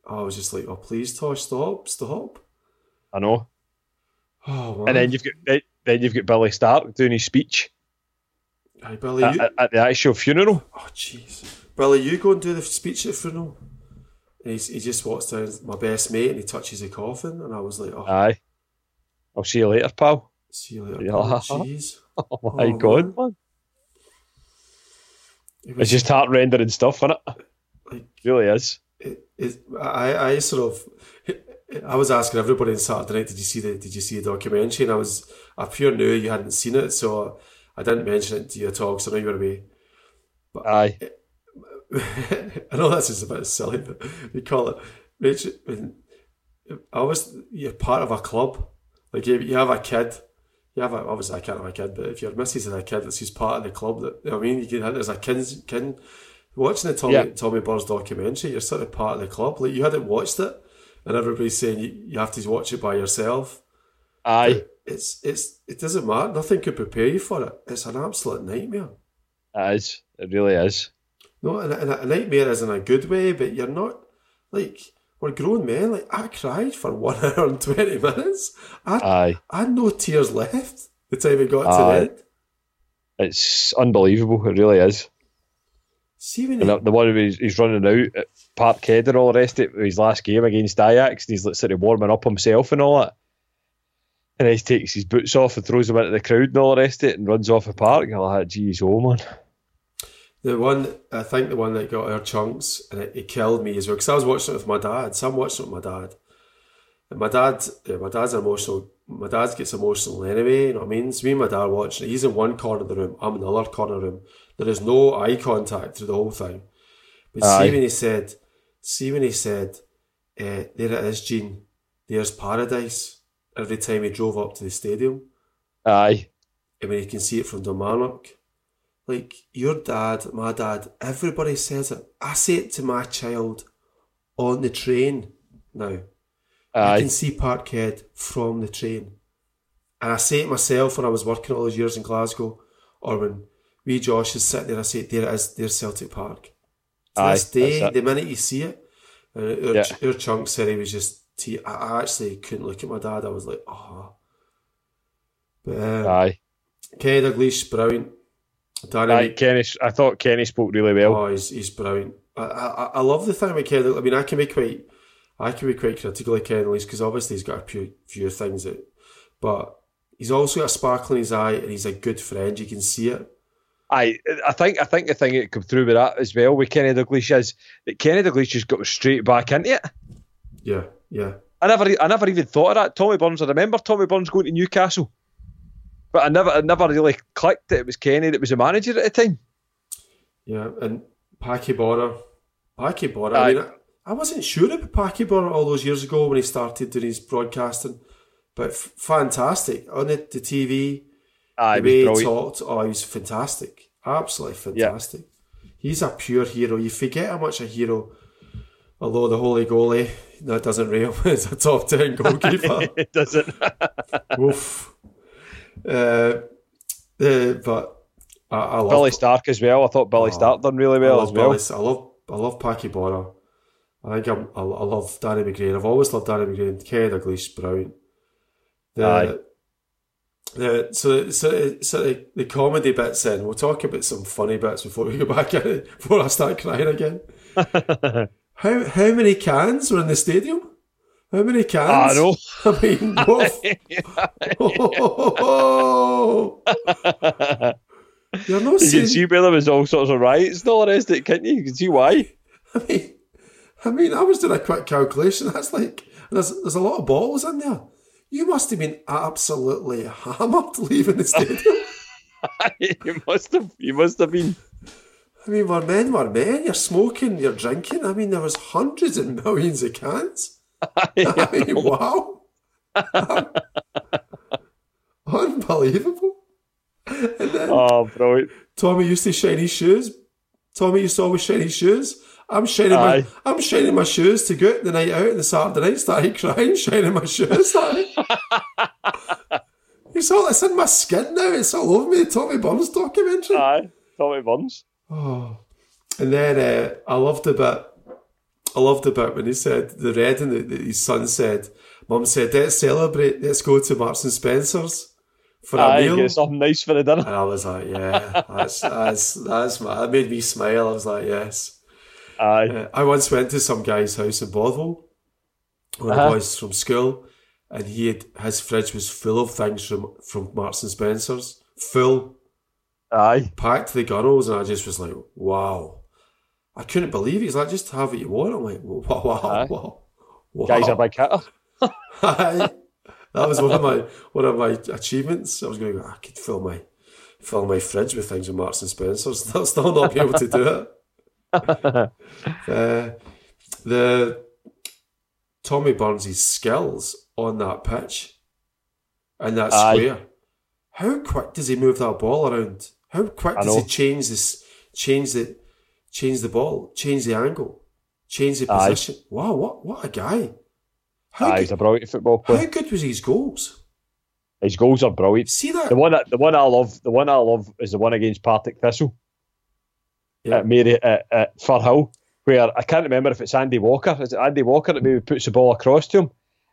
oh, I was just like, oh, please, Tosh, stop, stop. I know. Oh, man. And then you've got then- you've got Billy Stark doing his speech Aye, Billy, at, you, at- the actual funeral. oh, jeez. Billy, you go and do the speech at the funeral. And he's, he just walks down, my best mate, and he touches the coffin. And I was like, oh, Aye. I'll see you later, pal. see you later. Yeah. Oh, jeez. Oh my Oh, god, man. man. It It's just heart rendering stuff, isn't it? It really is. it, it, I, I sort of, I was asking everybody on Saturday night, did you see the, did you see the documentary? And I was, I pure knew you hadn't seen it, so I didn't mention it to you at all because I know you were away. Aye. I know this is a bit silly, but we call it, Rachel, I was, you're part of a club. Like you, you have a kid, you have a, obviously I can't have a kid, but if your missus has a kid that's just part of the club, that, you know what I mean, you can, there's a kid's, kid, watching the Tommy, Yeah. Tommy Burns documentary, you're sort of part of the club. Like you hadn't watched it, and everybody's saying you, you have to watch it by yourself. Aye. It's, it's, it doesn't matter. Nothing could prepare you for it. It's an absolute nightmare. It is. It really is. No, and, and a nightmare is in a good way, but you're not like we're grown men. Like I cried for one hour and twenty minutes. I, Aye. I had no tears left the time it got to the end. It's unbelievable. It really is. See when And you, the, one where he's, he's running out at Parkhead and all the rest of it, his last game against Ajax, and he's like, sort of warming up himself and all that. And he takes his boots off and throws them into the crowd and all the rest of it and runs off the park. You're like, geez, oh man. The one, I think the one that got our chunks and it, it killed me as well because I was watching it with my dad. So I'm watching it with my dad. And my dad, yeah, my dad's emotional. My dad gets emotional anyway, you know what I mean? So me and my dad watching it. He's in one corner of the room, I'm in the other corner of the room. There is no eye contact through the whole thing. But Aye. see when he said, see when he said, eh, there it is, Gene, there's paradise. Every time he drove up to the stadium. Aye. I mean, you can see it from Kilmarnock. Like, your dad, my dad, everybody says it. I say it to my child on the train now. I can see Parkhead from the train. And I say it myself when I was working all those years in Glasgow, or when we Josh is sitting there, I say, there it is, there's Celtic Park. To Aye, this day, the minute you see it, and our, Yeah. our chunk said he was just, te- I actually couldn't look at my dad, I was like, oh. But uh, Aye. Kenny Dalglish, brilliant. Aye. Kenny, I thought Kenny spoke really well. Oh, he's, he's brilliant. I, I, I love the thing with Ken. I mean, I can be quite, I can be quite critical of Ken Lees because obviously he's got a few, few things that, but he's also got a sparkle in his eye and he's a good friend. You can see it. I I think I think the thing that come through with that as well with Kenny Dalglish is that Kenny Dalglish just got straight back into it. Yeah, yeah, I never I never even thought of that. Tommy Burns, I remember Tommy Burns going to Newcastle. But I never I never really clicked that it was Kenny that was the manager at the time. yeah. And Packie Bonner, Packie Bonner. I Aye. mean, I, I wasn't sure about Packie Bonner all those years ago when he started doing his broadcasting, but f- fantastic on the, the TV. Aye, the way was he talked, oh, he was fantastic. Absolutely Yeah. fantastic. He's a pure hero. You forget how much a hero, although the holy goalie, that doesn't rail, is a top 10 goalkeeper. it doesn't. Oof. Uh, uh, but I, I love Billy Stark as well. I thought Billy Oh, Stark done really well as well. Billy- I love I love Packie Bonner. I think I'm, I, I love Danny McGrain. I've always loved Danny McGrain. Kenny Dalglish, brilliant. The, Aye. the, so so so the, the comedy bits in. We'll talk about some funny bits before we go back in before I start crying again. how how many cans were in the stadium? How many cans? I know. I mean, what? You're not You can see where there was all sorts of riots and all the rest of it, can't you? You can see why. I mean, I mean, I was doing a quick calculation. That's like there's there's a lot of balls in there. You must have been absolutely hammered leaving the stadium. you must have you must have been I mean, we're men, we're men. You're smoking, you're drinking. I mean, there was hundreds and millions of cans. Wow, unbelievable. Oh bro. Tommy used to shine his shoes. Tommy used to always shine his shoes. I'm shining my Aye. I'm shining my shoes to go out the night out the Saturday night started crying, shining my shoes. It's all it's in my skin now, it's all over me, Tommy Burns documentary. Aye. Tommy Burns. Oh. And then uh, I loved the bit I loved the bit when he said the red and the, the, his son said, Mum said, let's celebrate, let's go to Marks and Spencer's for a meal. get something nice for the dinner. And I was like, yeah, that's that's that's my, that made me smile. I was like, yes. Aye. Uh, I once went to some guy's house in Bothwell, one of Uh-huh. the boys from school, and he had his fridge was full of things from from Marks and Spencers, full, Aye. packed the gunnels, and I just was like, wow. I couldn't believe it. He's like, just have what you want. I'm like, wow, wow, wow. wow. Guy's a big hitter. That was one of my one of my achievements. I was going to go, I could fill my fill my fridge with things with Marks and Spencers. They'll still not be able to do it. uh, the Tommy Burns' skills on that pitch and that Aye. square. How quick does he move that ball around? How quick I does he change this change the change the ball, change the angle, change the Aye. position? Wow, what what a guy. How Aye, good- he's a brilliant football player. how good was his goals? His goals are brilliant. See that? The one that the one I love, the one I love is the one against Partick Thistle Yeah. at Mary at, at Firhill, where I can't remember if it's Andy Walker. Is it Andy Walker that maybe puts the ball across to him,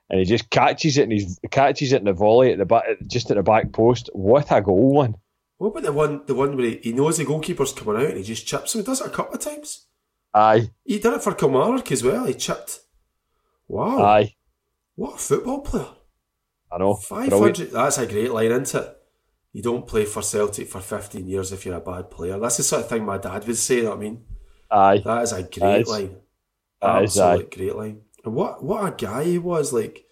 and he just catches it and he catches it in the volley at the back, just at the back post. What a goal, man! What about the one the one where he, he knows the goalkeeper's coming out and he just chips him? He does it a couple of times. Aye, He did it for Kilmarnock as well. He chipped. Wow. aye, What a football player. I know. Five Brilliant. hundred. That's a great line, isn't it? You don't play for Celtic for fifteen years if you're a bad player. That's the sort of thing my dad would say. You know what I mean, Aye. that is a great is- line. that is, Absolute great line. And what what a guy he was. Like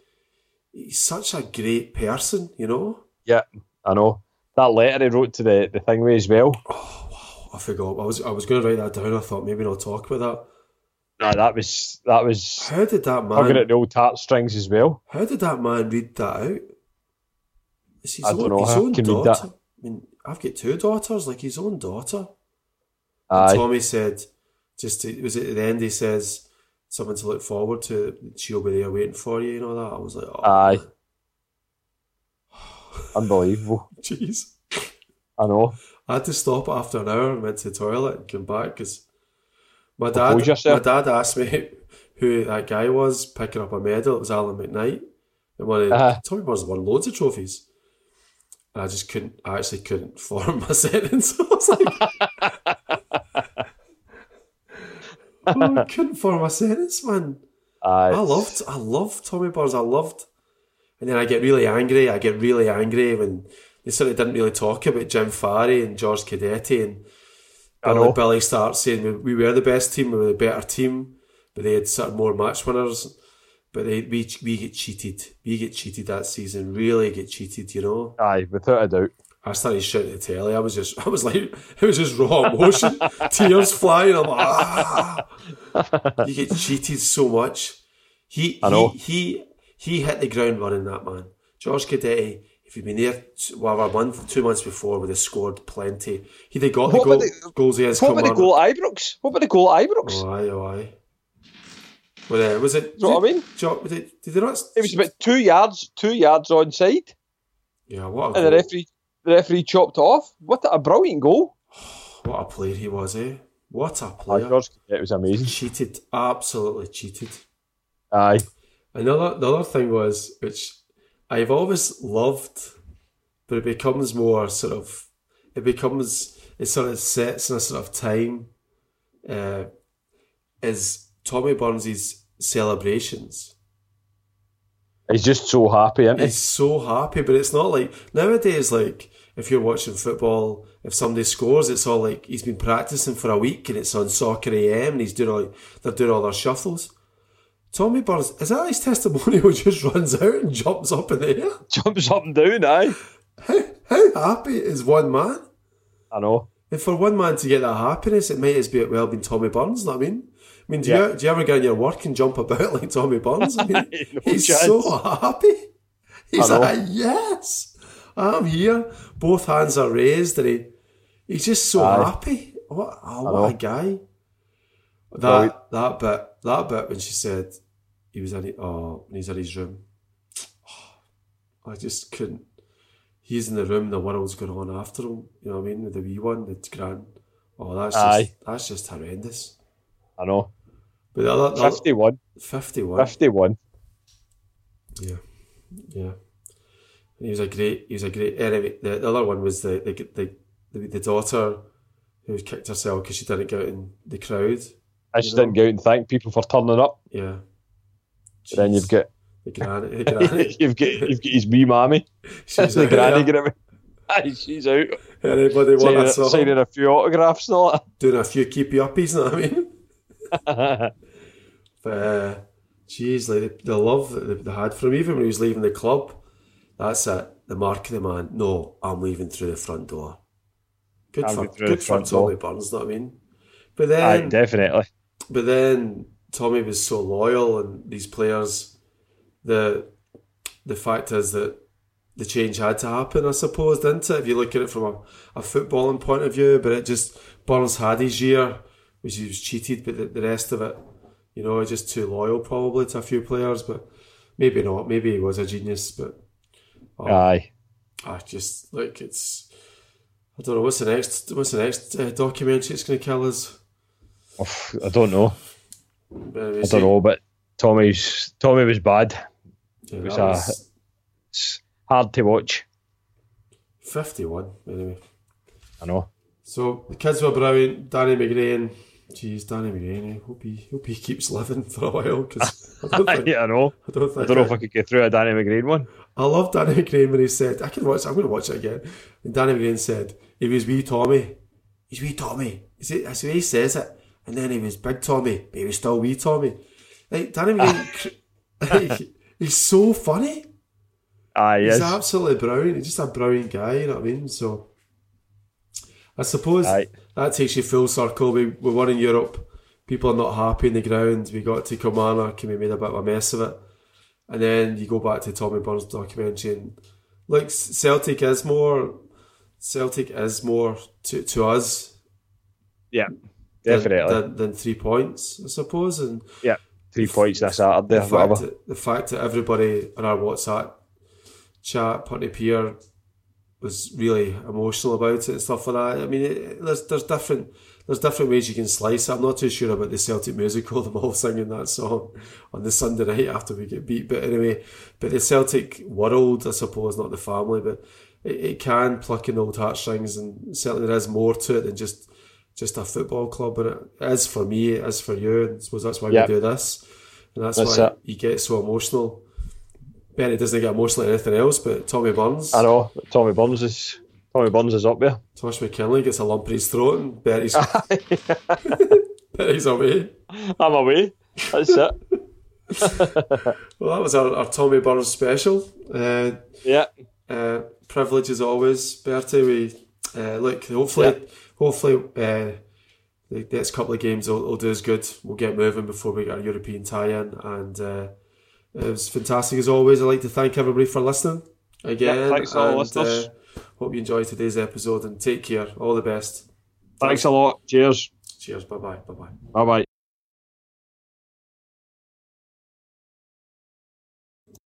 he's such a great person. You know. Yeah, I know. That letter he wrote to the, the thing with as well. Oh, I forgot. I was I was going to write that down. I thought maybe not talk about that. Nah, that was that was. How did that man? at the old tart strings as well. How did that man read that out? It's his I own, don't know his own he can read daughter. I mean, I've got two daughters, like his own daughter. Aye. Tommy said, just to, was it at the end? He says something to look forward to. She'll be there waiting for you. You know that. I was like, oh, Aye. man. Unbelievable. jeez. I know. I had to stop after an hour and went to the toilet and come back because my dad, my dad asked me who that guy was picking up a medal. It was Alan McKnight, and one of Uh-huh. Tommy Burns won loads of trophies. And I just couldn't. I actually couldn't form my sentence. I was like, oh, I couldn't form my sentence, man. Aye. I loved, I loved Tommy Burns. I loved, and then I get really angry. I get really angry when they sort of didn't really talk about Jim Farry and George Cadete and Billy. Billy starts saying we, we were the best team, we were the better team, but they had sort of more match winners. But they, we we get cheated. We get cheated that season. Really get cheated. You know. Aye, without a doubt. I started shouting at the telly. I was just, I was like, it was just raw emotion, tears flying. I'm like, ah. You get cheated so much. He, I know. he, he, he hit the ground running. That man, George Cadete. If he'd been there, well, a month, two months before, would have scored plenty. He'd have got the What goal, about the- goals against What about the goal at Ibrox? What about the goal at Ibrox? Oh, aye, oh, aye. Well, uh, was it? You know what I mean? Did, did they not? It was about two yards, two yards onside, Yeah, what a and the referee, the referee chopped off. What a brilliant goal! What a player he was, eh? What a Aye, player. George, it was amazing. Cheated, absolutely cheated. Aye, Another the other thing was which I've always loved, but it becomes more sort of it becomes it sort of sets in a sort of time. Uh, is Tommy Burns' celebrations? he's just so happy, isn't he? He's so happy, but it's not like nowadays. Like if you're watching football, if somebody scores, it's all like he's been practicing for a week and it's on Soccer AM and he's doing all they're doing all their shuffles. Tommy Burns is that his testimonial? Just runs out and jumps up in the air. Jumps up and down. Aye, How, how happy is one man? I know. And for one man to get that happiness, it might as well been Tommy Burns. know what I mean, I mean, do Yeah. you do you ever get in your work and jump about like Tommy Burns? I mean, No he's chance. so happy. He's like, yes, I'm here. Both hands are raised, and he he's just so Aye. happy. What, oh, what a guy! That that bit that bit when she said he was in oh when he's in his room, I just couldn't. He's in the room, the world's going on after him. You know what I mean? With the wee one, the grand. Oh, that's Aye. just that's just horrendous. I know. But the other, the other 51. 51. 51. Yeah, yeah. He was a great. He was a great. Anyway, the, the other one was the the the, the, the daughter who kicked herself because she didn't get out in the crowd. I just didn't go out and thank people for turning up. Yeah. Then you've got the granny. The granny. you've got you've got his wee mammy. She's the granny. Aye, she's out Anybody want signing, a song? signing a few autographs and all Doing a few keepy uppies. Know what I mean? But uh, geez, like the, the love that they, had for him, even when he was leaving the club. That's it. The mark of the man. No, I'm leaving through the front door. Good I'm for good for front Tommy door. Burns. Know what I mean? But Aye, then, definitely. But then Tommy was so loyal, and these players. The the fact is that the change had to happen, I suppose, didn't it? If you look at it from a, a footballing point of view, but it just Burns had his year, which he was cheated, but the, the rest of it, you know, just too loyal probably to a few players, but maybe not. Maybe he was a genius, but oh, Aye. I just like it's. I don't know what's the next. What's the next uh, documentary it's going to kill us? I don't know. I don't know, but Tommy's Tommy was bad. Yeah, was a- was It's hard to watch. fifty-one. Anyway, I know. so the kids were brilliant. Danny McGrain. Jeez, Danny McGrain. I hope he hope he keeps living for a while because I don't think yeah, I know. I don't think I don't know if I could get through a Danny McGrain one. I love Danny McGrain when he said, I can watch, I'm going to watch it again. And Danny McGrain said, he was wee Tommy. He's wee Tommy. Is it, that's the way he says it. And then he was big Tommy, but he was still wee Tommy. Like, Danny like, he's so funny. Ah, He's yes. absolutely brilliant. He's just a brilliant guy, you know what I mean? So, I suppose Aye. that takes you full circle. We, we won in Europe. People are not happy in the ground. We got to Kilmarnock and we made a bit of a mess of it. And then you go back to Tommy Burns' documentary and like Celtic is more Celtic is more to, to us Yeah, definitely. than, than three points, I suppose. And yeah, three points this Saturday. the fact, that, the fact that everybody on our WhatsApp chat, Putney Pier, was really emotional about it and stuff like that. I mean, it, there's there's different there's different ways you can slice it. I'm not too sure about the Celtic musical, them all singing that song on the Sunday night after we get beat. But anyway, but the Celtic world, I suppose, not the family, but it, it can pluck in old heartstrings, and certainly there is more to it than just just a football club. but it is for me, it is for you. And I suppose that's why Yeah. we do this, and that's, That's why it. you get so emotional. Benny doesn't get emotional at anything else, but Tommy Burns, I know. Tommy Burns is Tommy Burns is up there. Tosh McKinlay gets a lump in his throat, and Betty's Betty's away. I'm away. That's it. Well, that was our, our Tommy Burns special. Uh, Yeah. uh, privilege as always, Bertie. We uh, look. Hopefully, hopefully, uh, the next couple of games will, will do us good. We'll get moving before we get our European tie-in, and uh, it was fantastic as always. I'd like to thank everybody for listening again. Yeah, thanks all and, listeners. uh, hope you enjoyed today's episode and take care. All the best. Thanks a lot. Cheers. Cheers. Bye bye. Bye bye. Bye bye.